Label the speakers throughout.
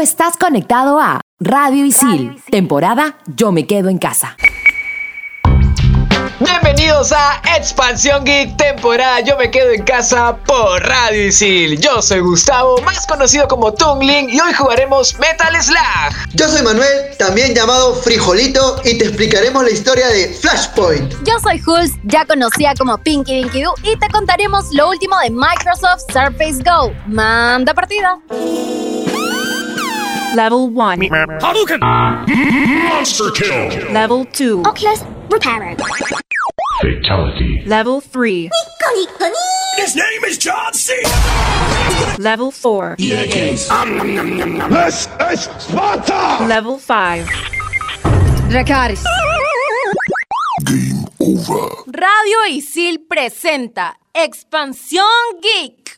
Speaker 1: estás conectado a Radio Isil, temporada Yo me quedo en casa.
Speaker 2: Bienvenidos a Expansión Geek, temporada Yo me quedo en casa por Radio Isil. Yo soy Gustavo, más conocido como Tungling, y hoy jugaremos Metal Slug.
Speaker 3: Yo soy Manuel, también llamado Frijolito, y te explicaremos la historia de Flashpoint.
Speaker 4: Yo soy Hulz, ya conocida como Pinky Dinky Doo, y te contaremos lo último de Microsoft Surface Go. Manda partida.
Speaker 5: Level 1.
Speaker 6: Hadouken! Monster kill!
Speaker 5: Level 2.
Speaker 7: Oculus Repairer.
Speaker 6: Fatality.
Speaker 5: Level 3.
Speaker 6: His name is John C.
Speaker 5: Level 4.
Speaker 6: This is Sparta!
Speaker 5: Level 5.
Speaker 4: Dracaris.
Speaker 6: Game over.
Speaker 4: Radio Isil presenta Expansión Geek.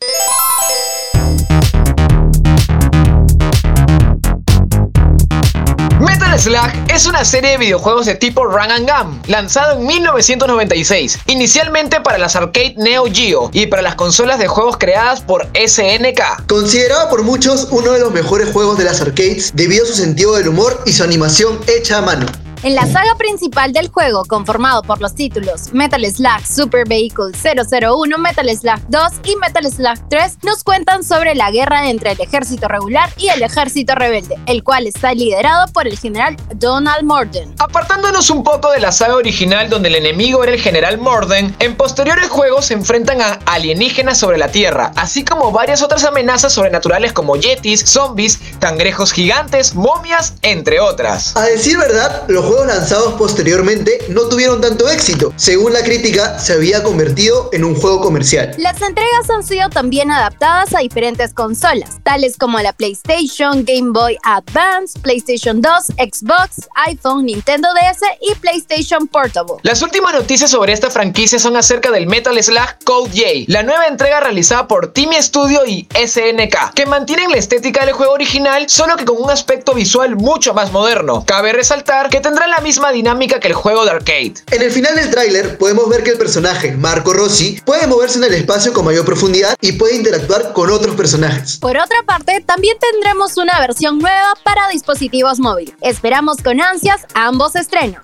Speaker 2: Slug es una serie de videojuegos de tipo Run and Gun, lanzado en 1996, inicialmente para las arcade Neo Geo y para las consolas de juegos creadas por SNK.
Speaker 3: Considerado por muchos uno de los mejores juegos de las arcades debido a su sentido del humor y su animación hecha a mano.
Speaker 4: En la saga principal del juego, conformado por los títulos Metal Slug Super Vehicle 001, Metal Slug 2 y Metal Slug 3, nos cuentan sobre la guerra entre el ejército regular y el ejército rebelde, el cual está liderado por el general Donald Morden.
Speaker 2: Apartándonos un poco de la saga original donde el enemigo era el general Morden, en posteriores juegos se enfrentan a alienígenas sobre la Tierra, así como varias otras amenazas sobrenaturales como yetis, zombies, cangrejos gigantes, momias, entre otras.
Speaker 3: A decir verdad, los juegos lanzados posteriormente no tuvieron tanto éxito. Según la crítica, se había convertido en un juego comercial.
Speaker 4: Las entregas han sido también adaptadas a diferentes consolas, tales como la PlayStation, Game Boy Advance, PlayStation 2, Xbox, iPhone, Nintendo DS y PlayStation Portable.
Speaker 2: Las últimas noticias sobre esta franquicia son acerca del Metal Slug Code J, la nueva entrega realizada por Team Studio y SNK, que mantienen la estética del juego original, solo que con un aspecto visual mucho más moderno. Cabe resaltar que tendrá la misma dinámica que el juego de arcade.
Speaker 3: En el final del tráiler podemos ver que el personaje, Marco Rossi, puede moverse en el espacio con mayor profundidad y puede interactuar con otros personajes.
Speaker 4: Por otra parte, también tendremos una versión nueva para dispositivos móviles. Esperamos con ansias ambos estrenos.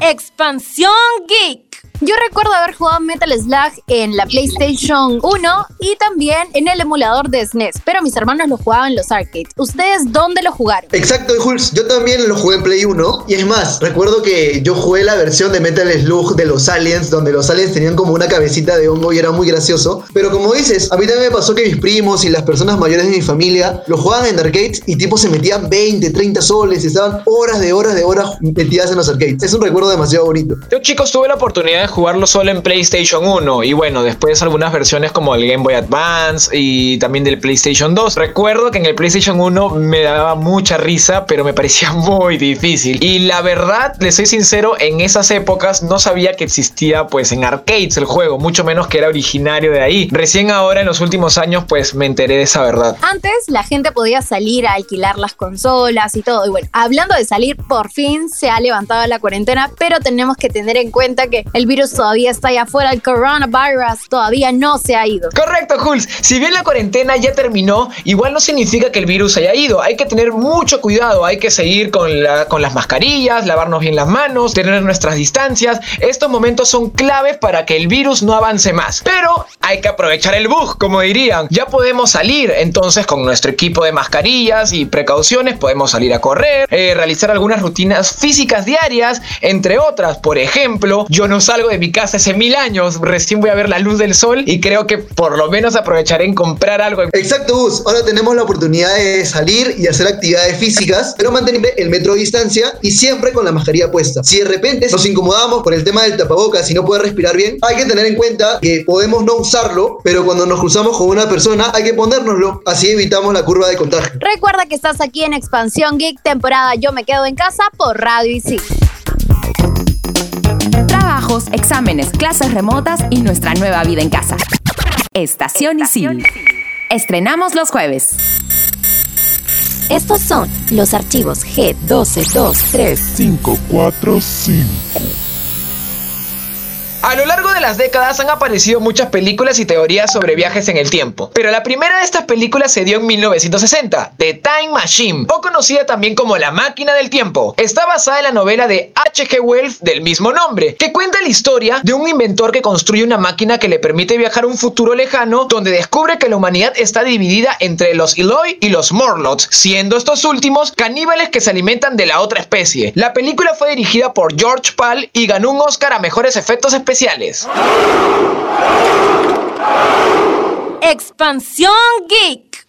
Speaker 4: Expansión Geek. Yo recuerdo haber jugado Metal Slug en la PlayStation 1 y también en el emulador de SNES, pero mis hermanos lo jugaban en los arcades. ¿Ustedes dónde lo jugaron?
Speaker 3: Exacto, Jules. Yo también lo jugué en Play 1. Y es más, recuerdo que yo jugué la versión de Metal Slug de los aliens, donde los aliens tenían como una cabecita de hongo y era muy gracioso. Pero como dices, a mí también me pasó que mis primos y las personas mayores de mi familia lo jugaban en arcades y tipo se metían 20, 30 soles y estaban horas de horas de horas metidas en los arcades. Es un recuerdo demasiado bonito.
Speaker 2: Yo chicos tuve la oportunidad de jugarlo solo en PlayStation 1 y bueno, después algunas versiones como el Game Boy Advance y también del PlayStation 2. Recuerdo que en el PlayStation 1 me daba mucha risa, pero me parecía muy difícil. Y la verdad, les soy sincero, en esas épocas no sabía que existía pues en arcades el juego, mucho menos que era originario de ahí. Recién ahora en los últimos años pues me enteré de esa verdad.
Speaker 4: Antes la gente podía salir a alquilar las consolas y todo. Y bueno, hablando de salir, por fin se ha levantado la cuarentena, pero tenemos que tener en cuenta que el virus todavía está allá afuera, el coronavirus todavía no se ha ido.
Speaker 2: Correcto, Jules. Si bien la cuarentena ya terminó, igual no significa que el virus haya ido. Hay que tener mucho cuidado, hay que seguir con, la, con las mascarillas, lavarnos bien las manos, tener nuestras distancias. Estos momentos son claves para que el virus no avance más. Pero hay que aprovechar el bug, como dirían. Ya podemos salir, entonces con nuestro equipo de mascarillas y precauciones podemos salir a correr, eh, realizar algunas rutinas físicas diarias, entre otras. Por ejemplo, yo no salgo de mi casa hace mil años, recién voy a ver la luz del sol y creo que por lo menos aprovecharé en comprar algo.
Speaker 3: Exacto, Gus. Ahora tenemos la oportunidad de salir y hacer actividades físicas, pero mantener el metro de distancia y siempre con la mascarilla puesta. Si de repente nos incomodamos por el tema del tapabocas y no puede respirar bien, hay que tener en cuenta que podemos no usarlo, pero cuando nos cruzamos con una persona hay que ponérnoslo. Así evitamos la curva de contagio.
Speaker 4: Recuerda que estás aquí en Expansión Geek, temporada Yo me quedo en casa por Radio y sí.
Speaker 1: Trabajos, exámenes, clases remotas y nuestra nueva vida en casa. Estación Isil. Estrenamos los jueves.
Speaker 7: Estos son los archivos G1223.
Speaker 6: 545.
Speaker 2: A lo largo de las décadas han aparecido muchas películas y teorías sobre viajes en el tiempo, pero la primera de estas películas se dio en 1960, The Time Machine, o conocida también como La Máquina del Tiempo. Está basada en la novela de H.G. Wells del mismo nombre, que cuenta la historia de un inventor que construye una máquina que le permite viajar a un futuro lejano donde descubre que la humanidad está dividida entre los Eloi y los Morlocks, siendo estos últimos caníbales que se alimentan de la otra especie. La película fue dirigida por George Pal y ganó un Oscar a mejores efectos especiales.
Speaker 4: Expansión Geek.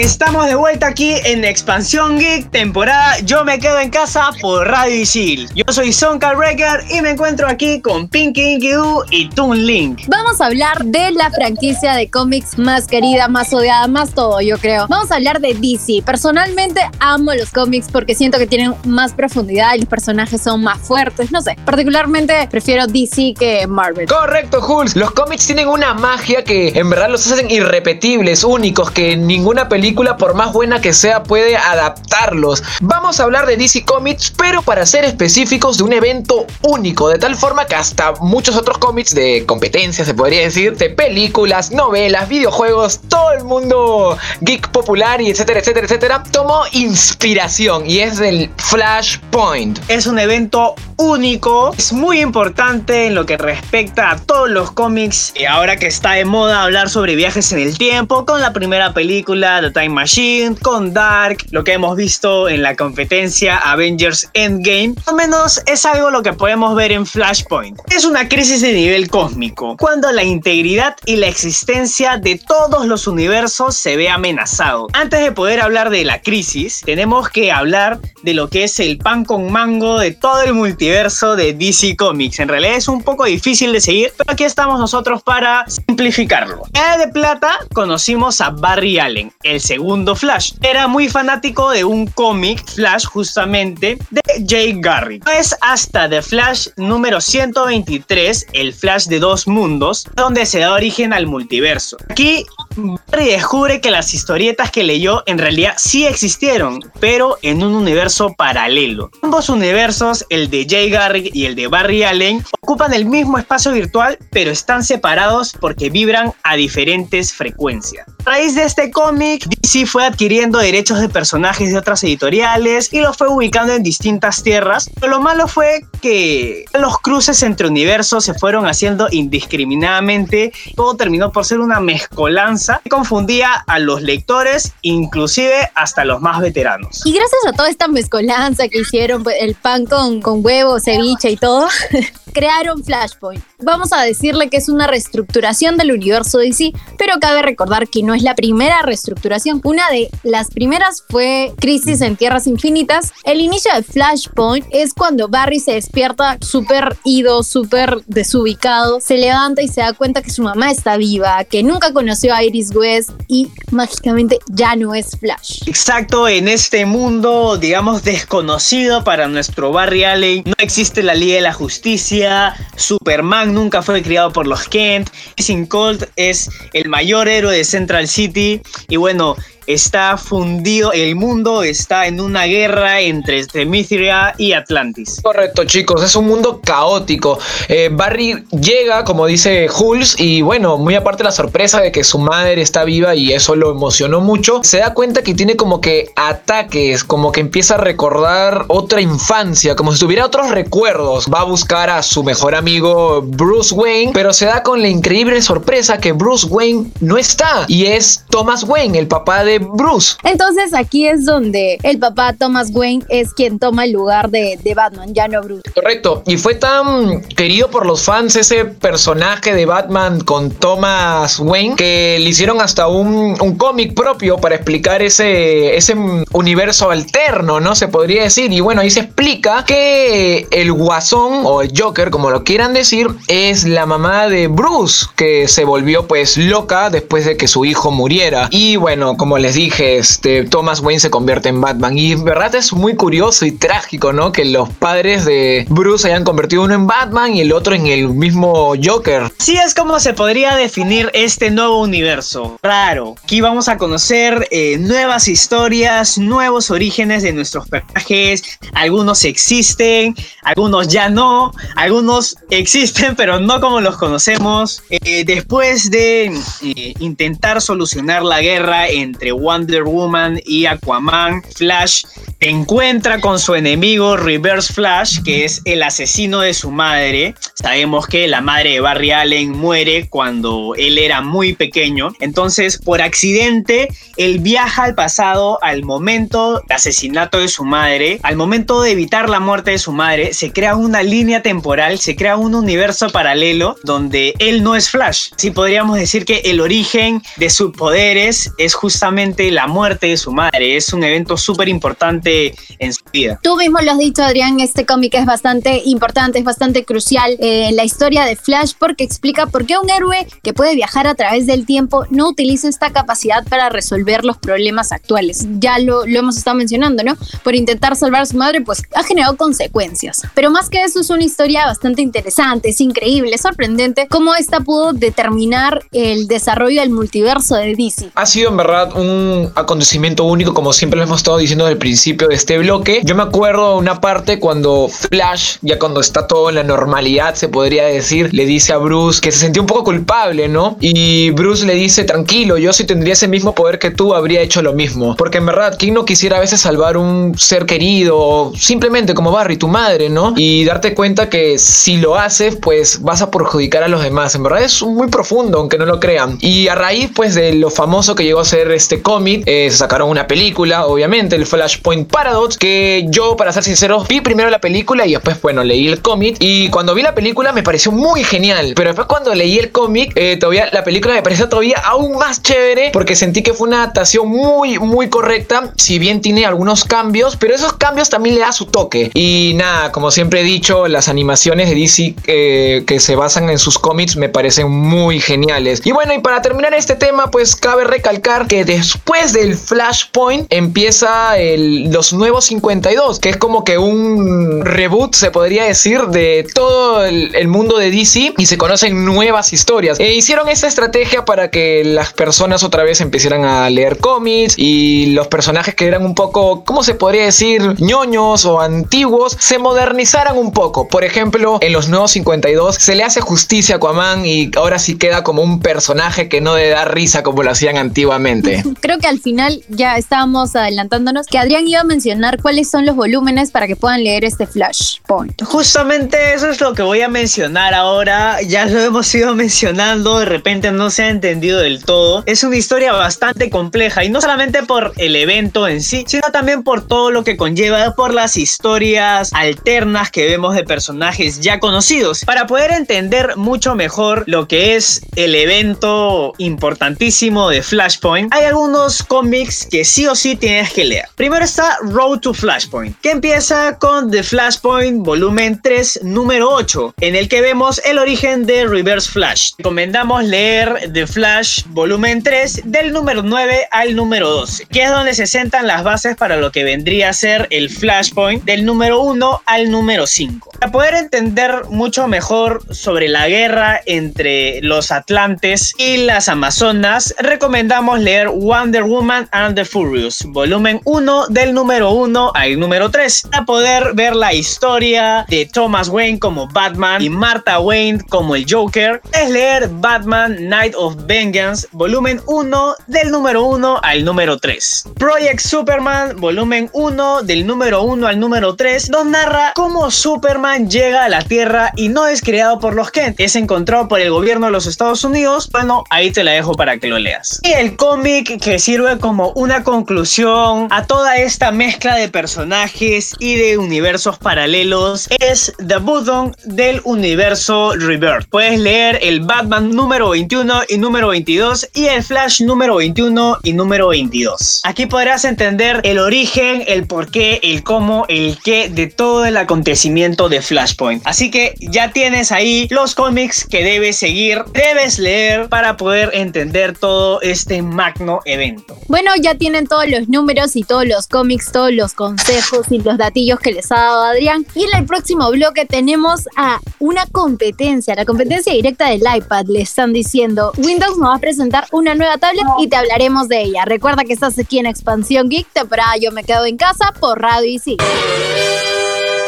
Speaker 8: Estamos de vuelta aquí en Expansión Geek, temporada Yo me quedo en casa por Radio Isil. Yo soy Sonka Record y me encuentro aquí con Pinky Inky Doo y Toon Link.
Speaker 4: Vamos a hablar de la franquicia de cómics más querida, más odiada, más todo, yo creo. Vamos a hablar de DC. Personalmente amo los cómics porque siento que tienen más profundidad y los personajes son más fuertes. No sé, particularmente prefiero DC que Marvel.
Speaker 2: Correcto, Hulz. Los cómics tienen una magia que en verdad los hacen irrepetibles, únicos, que ninguna película, por más buena que sea, puede adaptarlos. Vamos a hablar de DC Comics, pero para ser específicos de un evento único, de tal forma que hasta muchos otros cómics de competencia, se podría decir, de películas, novelas, videojuegos, todo el mundo geek popular y etcétera, etcétera, etcétera, tomó inspiración y es del Flashpoint.
Speaker 8: Es un evento único, es muy importante en lo que respecta a todos los cómics. Y ahora que está de moda hablar sobre viajes en el tiempo, con la primera película, The Time Machine, con Dark, lo que hemos visto en la competencia Avengers Endgame, al menos es algo lo que podemos ver en Flashpoint. Es una crisis de nivel cósmico, cuando la integridad y la existencia de todos los universos se ve amenazado. Antes de poder hablar de la crisis, tenemos que hablar de lo que es el pan con mango de todo el multiverso de DC Comics. En realidad es un poco difícil de seguir, pero aquí estamos nosotros para simplificarlo. En de Plata conocimos a Barry Allen, el segundo Flash. Era muy fanático de un cómic Flash justamente de Jay Garrick. Es hasta The Flash número 123, el Flash de dos mundos, donde se da origen al multiverso. Aquí Barry descubre que las historietas que leyó en realidad sí existieron, pero en un universo paralelo. Ambos universos, el de Jay Garrick y el de Barry Allen, ocupan el mismo espacio virtual, pero están separados porque vibran a diferentes frecuencias. A raíz de este cómic, DC fue adquiriendo derechos de personajes de otras editoriales y los fue ubicando en distintas tierras. Pero lo malo fue que los cruces entre universos se fueron haciendo indiscriminadamente. Todo terminó por ser una mezcolanza que confundía a los lectores, inclusive hasta los más veteranos.
Speaker 4: Y gracias a toda esta mezcolanza que hicieron, pues, el pan con, con huevo, ceviche y todo, crearon Flashpoint. Vamos a decirle que es una reestructuración del universo DC, pero cabe recordar que no es la primera reestructuración. Una de las primeras fue Crisis en Tierras Infinitas. El inicio de Flashpoint es cuando Barry se despierta súper ido, súper desubicado, se levanta y se da cuenta que su mamá está viva, que nunca conoció a Iris West y mágicamente ya no es Flash.
Speaker 8: Exacto, en este mundo, digamos, desconocido para nuestro Barry Allen, no existe la Liga de la Justicia, Superman nunca fue criado por los Kent, Sin Colt es el mayor héroe de Central City y bueno, está fundido, el mundo está en una guerra entre Themyscira y Atlantis.
Speaker 2: Correcto, chicos, es un mundo caótico. Eh, Barry llega, como dice Hulz, y bueno, muy aparte la sorpresa de que su madre está viva y eso lo emocionó mucho, se da cuenta que tiene como que ataques, como que empieza a recordar otra infancia, como si tuviera otros recuerdos. Va a buscar a su mejor amigo Bruce Wayne, pero se da con la increíble sorpresa que Bruce Wayne no está y es Thomas Wayne, el papá de Bruce.
Speaker 4: Entonces aquí es donde el papá Thomas Wayne es quien toma el lugar de, de Batman, ya no Bruce.
Speaker 2: Correcto. Y fue tan querido por los fans ese personaje de Batman con Thomas Wayne que le hicieron hasta un, un cómic propio para explicar ese, ese universo alterno, ¿no? Se podría decir. Y bueno, ahí se explica que el guasón o el Joker, como lo quieran decir, es la mamá de Bruce que se volvió pues loca después de que su hijo muriera. Y bueno, como les les dije, este, Thomas Wayne se convierte en Batman. Y en verdad es muy curioso y trágico, ¿no? Que los padres de Bruce hayan convertido uno en Batman y el otro en el mismo Joker.
Speaker 8: Así es como se podría definir este nuevo universo. Raro. Aquí vamos a conocer eh, nuevas historias, nuevos orígenes de nuestros personajes. Algunos existen, algunos ya no. Algunos existen, pero no como los conocemos. Eh, después de eh, intentar solucionar la guerra entre Wonder Woman y Aquaman, Flash encuentra con su enemigo Reverse Flash, que es el asesino de su madre. Sabemos que la madre de Barry Allen muere cuando él era muy pequeño. Entonces, por accidente, él viaja al pasado al momento de asesinato de su madre. Al momento de evitar la muerte de su madre, se crea una línea temporal, se crea un universo paralelo donde él no es Flash. Sí podríamos decir que el origen de sus poderes es justamente la muerte de su madre. Es un evento súper importante en su vida.
Speaker 4: Tú mismo lo has dicho, Adrián, este cómic es bastante importante, es bastante crucial eh, en la historia de Flash porque explica por qué un héroe que puede viajar a través del tiempo no utiliza esta capacidad para resolver los problemas actuales. Ya lo, lo hemos estado mencionando, ¿no? Por intentar salvar a su madre, pues ha generado consecuencias. Pero más que eso es una historia bastante interesante, es increíble, es sorprendente cómo esta pudo determinar el desarrollo del multiverso de DC.
Speaker 2: Ha sido en verdad un acontecimiento único, como siempre lo hemos estado diciendo el principio de este bloque. Yo me acuerdo una parte cuando Flash, ya cuando está todo en la normalidad, se podría decir, le dice a Bruce que se sentía un poco culpable, ¿no? Y Bruce le dice, tranquilo, yo si tendría ese mismo poder que tú, habría hecho lo mismo. Porque en verdad, ¿quién no quisiera a veces salvar un ser querido? Simplemente como Barry, tu madre, ¿no? Y darte cuenta que si lo haces, pues vas a perjudicar a los demás. En verdad es muy profundo, aunque no lo crean. Y a raíz, pues, de lo famoso que llegó a ser este cómic, eh, sacaron una película, obviamente, el Flashpoint Paradox, que yo, para ser sincero, vi primero la película y después, bueno, leí el cómic. Y cuando vi la película me pareció muy genial. Pero después cuando leí el cómic, eh, todavía la película me pareció todavía aún más chévere porque sentí que fue una adaptación muy, muy correcta. Si bien tiene algunos cambios, pero esos cambios también le da su toque. Y nada, como siempre he dicho, las animaciones de DC eh, que se basan en sus cómics me parecen muy geniales. Y bueno, y para terminar este tema, pues cabe recalcar que después del Flashpoint empieza el, los nuevos 52, que es como que un reboot, se podría decir, de todo el, el mundo de DC y se conocen nuevas historias. E hicieron esta estrategia para que las personas otra vez empezaran a leer cómics y los personajes que eran un poco, ¿cómo se podría decir? ñoños o antiguos, se modernizaran un poco. Por ejemplo, en los nuevos 52 se le hace justicia a Aquaman y ahora sí queda como un personaje que no le da risa como lo hacían antiguamente.
Speaker 4: Creo que al final ya estábamos adelantándonos que Adrián iba a mencionar cuáles son los volúmenes para que puedan leer este Flashpoint.
Speaker 8: Justamente eso es lo que voy a mencionar ahora. Ya lo hemos ido mencionando, de repente no se ha entendido del todo. Es una historia bastante compleja y no solamente por el evento en sí, sino también por todo lo que conlleva, por las historias alternas que vemos de personajes ya conocidos. Para poder entender mucho mejor lo que es el evento importantísimo de Flashpoint, hay algunos cómics que sí o sí tienes que leer. Primero está Road to Flashpoint, que empieza con The Flashpoint volumen 3, número 8, en el que vemos el origen de Reverse Flash. Recomendamos leer The Flash volumen 3 del número 9 al número 12, que es donde se sentan las bases para lo que vendría a ser el Flashpoint del número 1 al número 5. Para poder entender mucho mejor sobre la guerra entre los Atlantes y las Amazonas, recomendamos leer Wonder Woman and the Furious, volumen 1 del número 1 al número 3, para poder ver la historia de Thomas Wayne como Batman y Martha Wayne como el Joker, es leer Batman Night of Vengeance, volumen 1 del número 1 al número 3. Project Superman, volumen 1 del número 1 al número 3, nos narra cómo Superman llega a la Tierra y no es creado por los Kent, es encontrado por el gobierno de los Estados Unidos. Bueno, ahí te la dejo para que lo leas. Y el cómic que sirve como una conclusión a toda esta mezcla de personajes y de universos paralelos es The Button del universo Rebirth. Puedes leer el Batman número 21 y número 22 y el Flash número 21 y número 22. Aquí podrás entender el origen, el porqué, el cómo, el qué de todo el acontecimiento de Flashpoint. Así que ya tienes ahí los cómics que debes seguir, debes leer para poder entender todo este magno evento.
Speaker 4: Bueno, ya tienen todos los números y todos los cómics, todos los consejos y los datillos que les ha dado Adrián. Y en el próximo bloque tenemos a una competencia, la competencia directa del iPad. Le están diciendo, Windows nos va a presentar una nueva tablet y te hablaremos de ella. Recuerda que estás aquí en Expansión Geek, temporada Yo me quedo en casa por Radio y sí.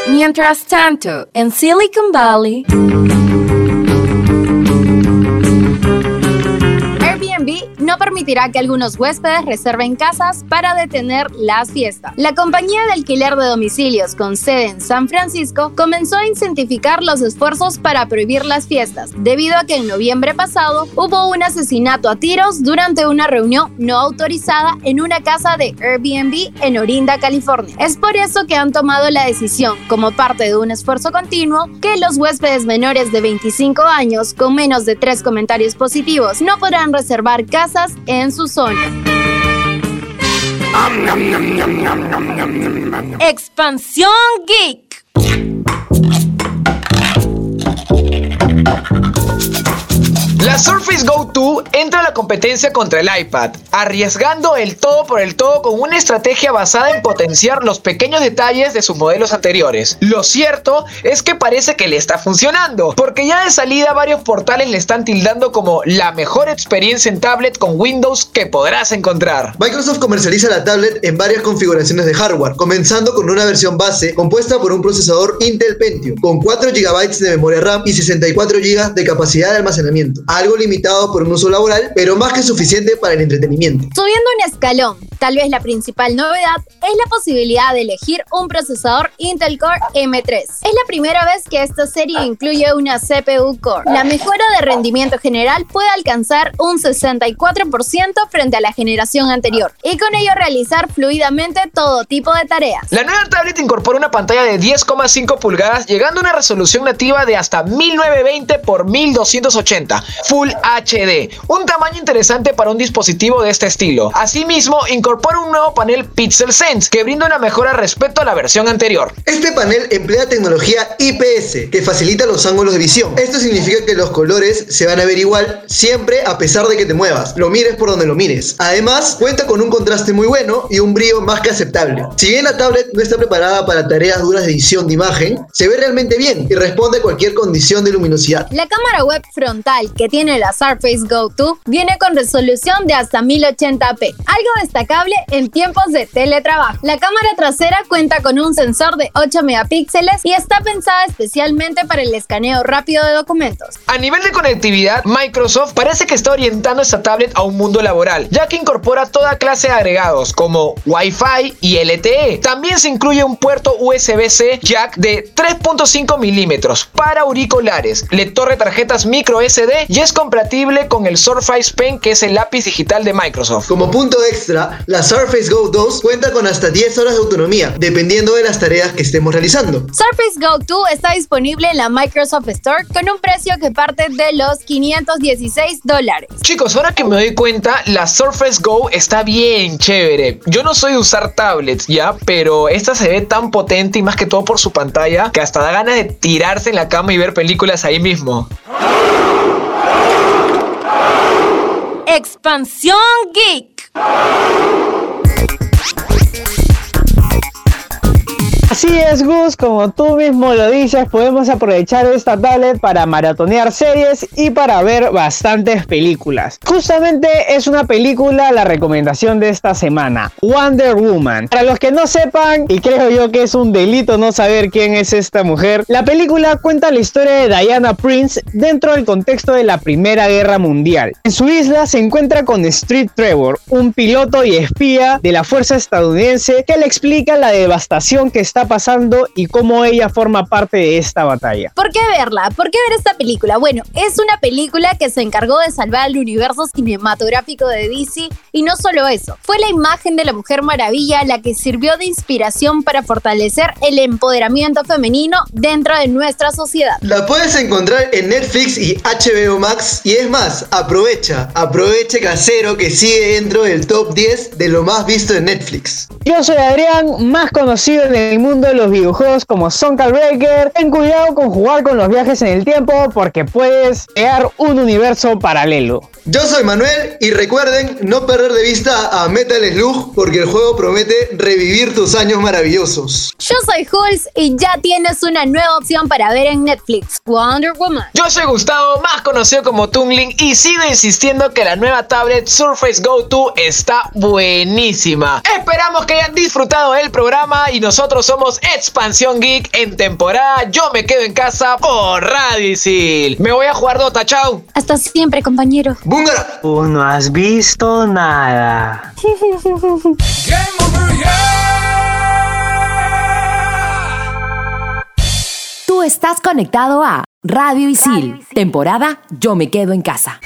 Speaker 1: Mientras tanto, en Silicon Valley...
Speaker 4: permitirá que algunos huéspedes reserven casas para detener las fiestas. La compañía de alquiler de domicilios con sede en San Francisco comenzó a incentivar los esfuerzos para prohibir las fiestas, debido a que en noviembre pasado hubo un asesinato a tiros durante una reunión no autorizada en una casa de Airbnb en Orinda, California. Es por eso que han tomado la decisión, como parte de un esfuerzo continuo, que los huéspedes menores de 25 años con menos de tres comentarios positivos no podrán reservar casas en su zona.
Speaker 1: Expansión Geek.
Speaker 2: La Surface Go 2 entra a la competencia contra el iPad, arriesgando el todo por el todo con una estrategia basada en potenciar los pequeños detalles de sus modelos anteriores. Lo cierto es que parece que le está funcionando, porque ya de salida varios portales le están tildando como la mejor experiencia en tablet con Windows que podrás encontrar.
Speaker 3: Microsoft comercializa la tablet en varias configuraciones de hardware, comenzando con una versión base compuesta por un procesador Intel Pentium con 4 GB de memoria RAM y 64 GB de capacidad de almacenamiento, algo limitado por un uso laboral, pero más que suficiente para el entretenimiento.
Speaker 4: Subiendo un escalón, tal vez la principal novedad es la posibilidad de elegir un procesador Intel Core M3. Es la primera vez que esta serie incluye una CPU Core. La mejora de rendimiento general puede alcanzar un 64% frente a la generación anterior y con ello realizar fluidamente todo tipo de tareas.
Speaker 2: La nueva tablet incorpora una pantalla de 10,5 pulgadas llegando a una resolución nativa de hasta 1920 x 1280 Full HD, un tamaño interesante para un dispositivo de este estilo. Asimismo, incorpora un nuevo panel Pixel Sense que brinda una mejora respecto a la versión anterior.
Speaker 3: Este panel emplea tecnología IPS que facilita los ángulos de visión. Esto significa que los colores se van a ver igual siempre a pesar de que te muevas, lo mires por donde lo mires. Además, cuenta con un contraste muy bueno y un brillo más que aceptable. Si bien la tablet no está preparada para tareas duras de edición de imagen, se ve realmente bien y responde a cualquier condición de luminosidad.
Speaker 4: La cámara web frontal que tiene la Surface Go 2 viene con resolución de hasta 1080p, algo destacable en tiempos de teletrabajo. La cámara trasera cuenta con un sensor de 8 megapíxeles y está pensada especialmente para el escaneo rápido de documentos.
Speaker 2: A nivel de conectividad, Microsoft parece que está orientando esta tablet a un mundo laboral, ya que incorpora toda clase de agregados como Wi-Fi y LTE. También se incluye un puerto USB-C jack de 3.5 milímetros para auriculares, lector de tarjetas micro SD y es compatible con el Surface Pen que es el lápiz digital de Microsoft.
Speaker 3: Como punto extra, la Surface Go 2 cuenta con hasta 10 horas de autonomía, dependiendo de las tareas que estemos realizando.
Speaker 4: Surface Go 2 está disponible en la Microsoft Store con un precio que parte de los 516 dólares.
Speaker 2: Chicos, ahora que me doy cuenta, la Surface Go está bien chévere. Yo no soy de usar tablets, ya, pero esta se ve tan potente y más que todo por su pantalla que hasta da ganas de tirarse en la cama y ver películas ahí mismo.
Speaker 1: Expansión Geek.
Speaker 8: Así es, Gus, como tú mismo lo dices, podemos aprovechar esta tablet para maratonear series y para ver bastantes películas. Justamente es una película la recomendación de esta semana, Wonder Woman. Para los que no sepan, y creo yo que es un delito no saber quién es esta mujer, la película cuenta la historia de Diana Prince dentro del contexto de la Primera Guerra Mundial. En su isla se encuentra con Street Trevor, un piloto y espía de la fuerza estadounidense que le explica la devastación que está pasando y cómo ella forma parte de esta batalla.
Speaker 4: ¿Por qué verla? ¿Por qué ver esta película? Bueno, es una película que se encargó de salvar el universo cinematográfico de DC y no solo eso, fue la imagen de la Mujer Maravilla la que sirvió de inspiración para fortalecer el empoderamiento femenino dentro de nuestra sociedad.
Speaker 3: La puedes encontrar en Netflix y HBO Max y es más, aprovecha, aproveche casero que sigue dentro del top 10 de lo más visto en Netflix.
Speaker 8: Yo soy Adrián, más conocido en el mundo
Speaker 9: mundo de los videojuegos como Soul Breaker, ten cuidado con jugar con los viajes en el tiempo porque puedes crear un universo paralelo.
Speaker 3: Yo soy Manuel y recuerden no perder de vista a Metal Slug porque el juego promete revivir tus años maravillosos.
Speaker 4: Yo soy Hulz y ya tienes una nueva opción para ver en Netflix, Wonder Woman.
Speaker 2: Yo soy Gustavo, más conocido como Tungling, y sigo insistiendo que la nueva tablet Surface Go 2 está buenísima. Esperamos que hayan disfrutado del programa y nosotros somos Expansión Geek en temporada Yo me quedo en casa por Radio Isil. Me voy a jugar Dota, chao.
Speaker 4: Hasta siempre, compañero.
Speaker 3: ¡Búngara!
Speaker 8: Tú no has visto nada.
Speaker 1: Tú estás conectado a Radio Isil, temporada Yo me quedo en casa.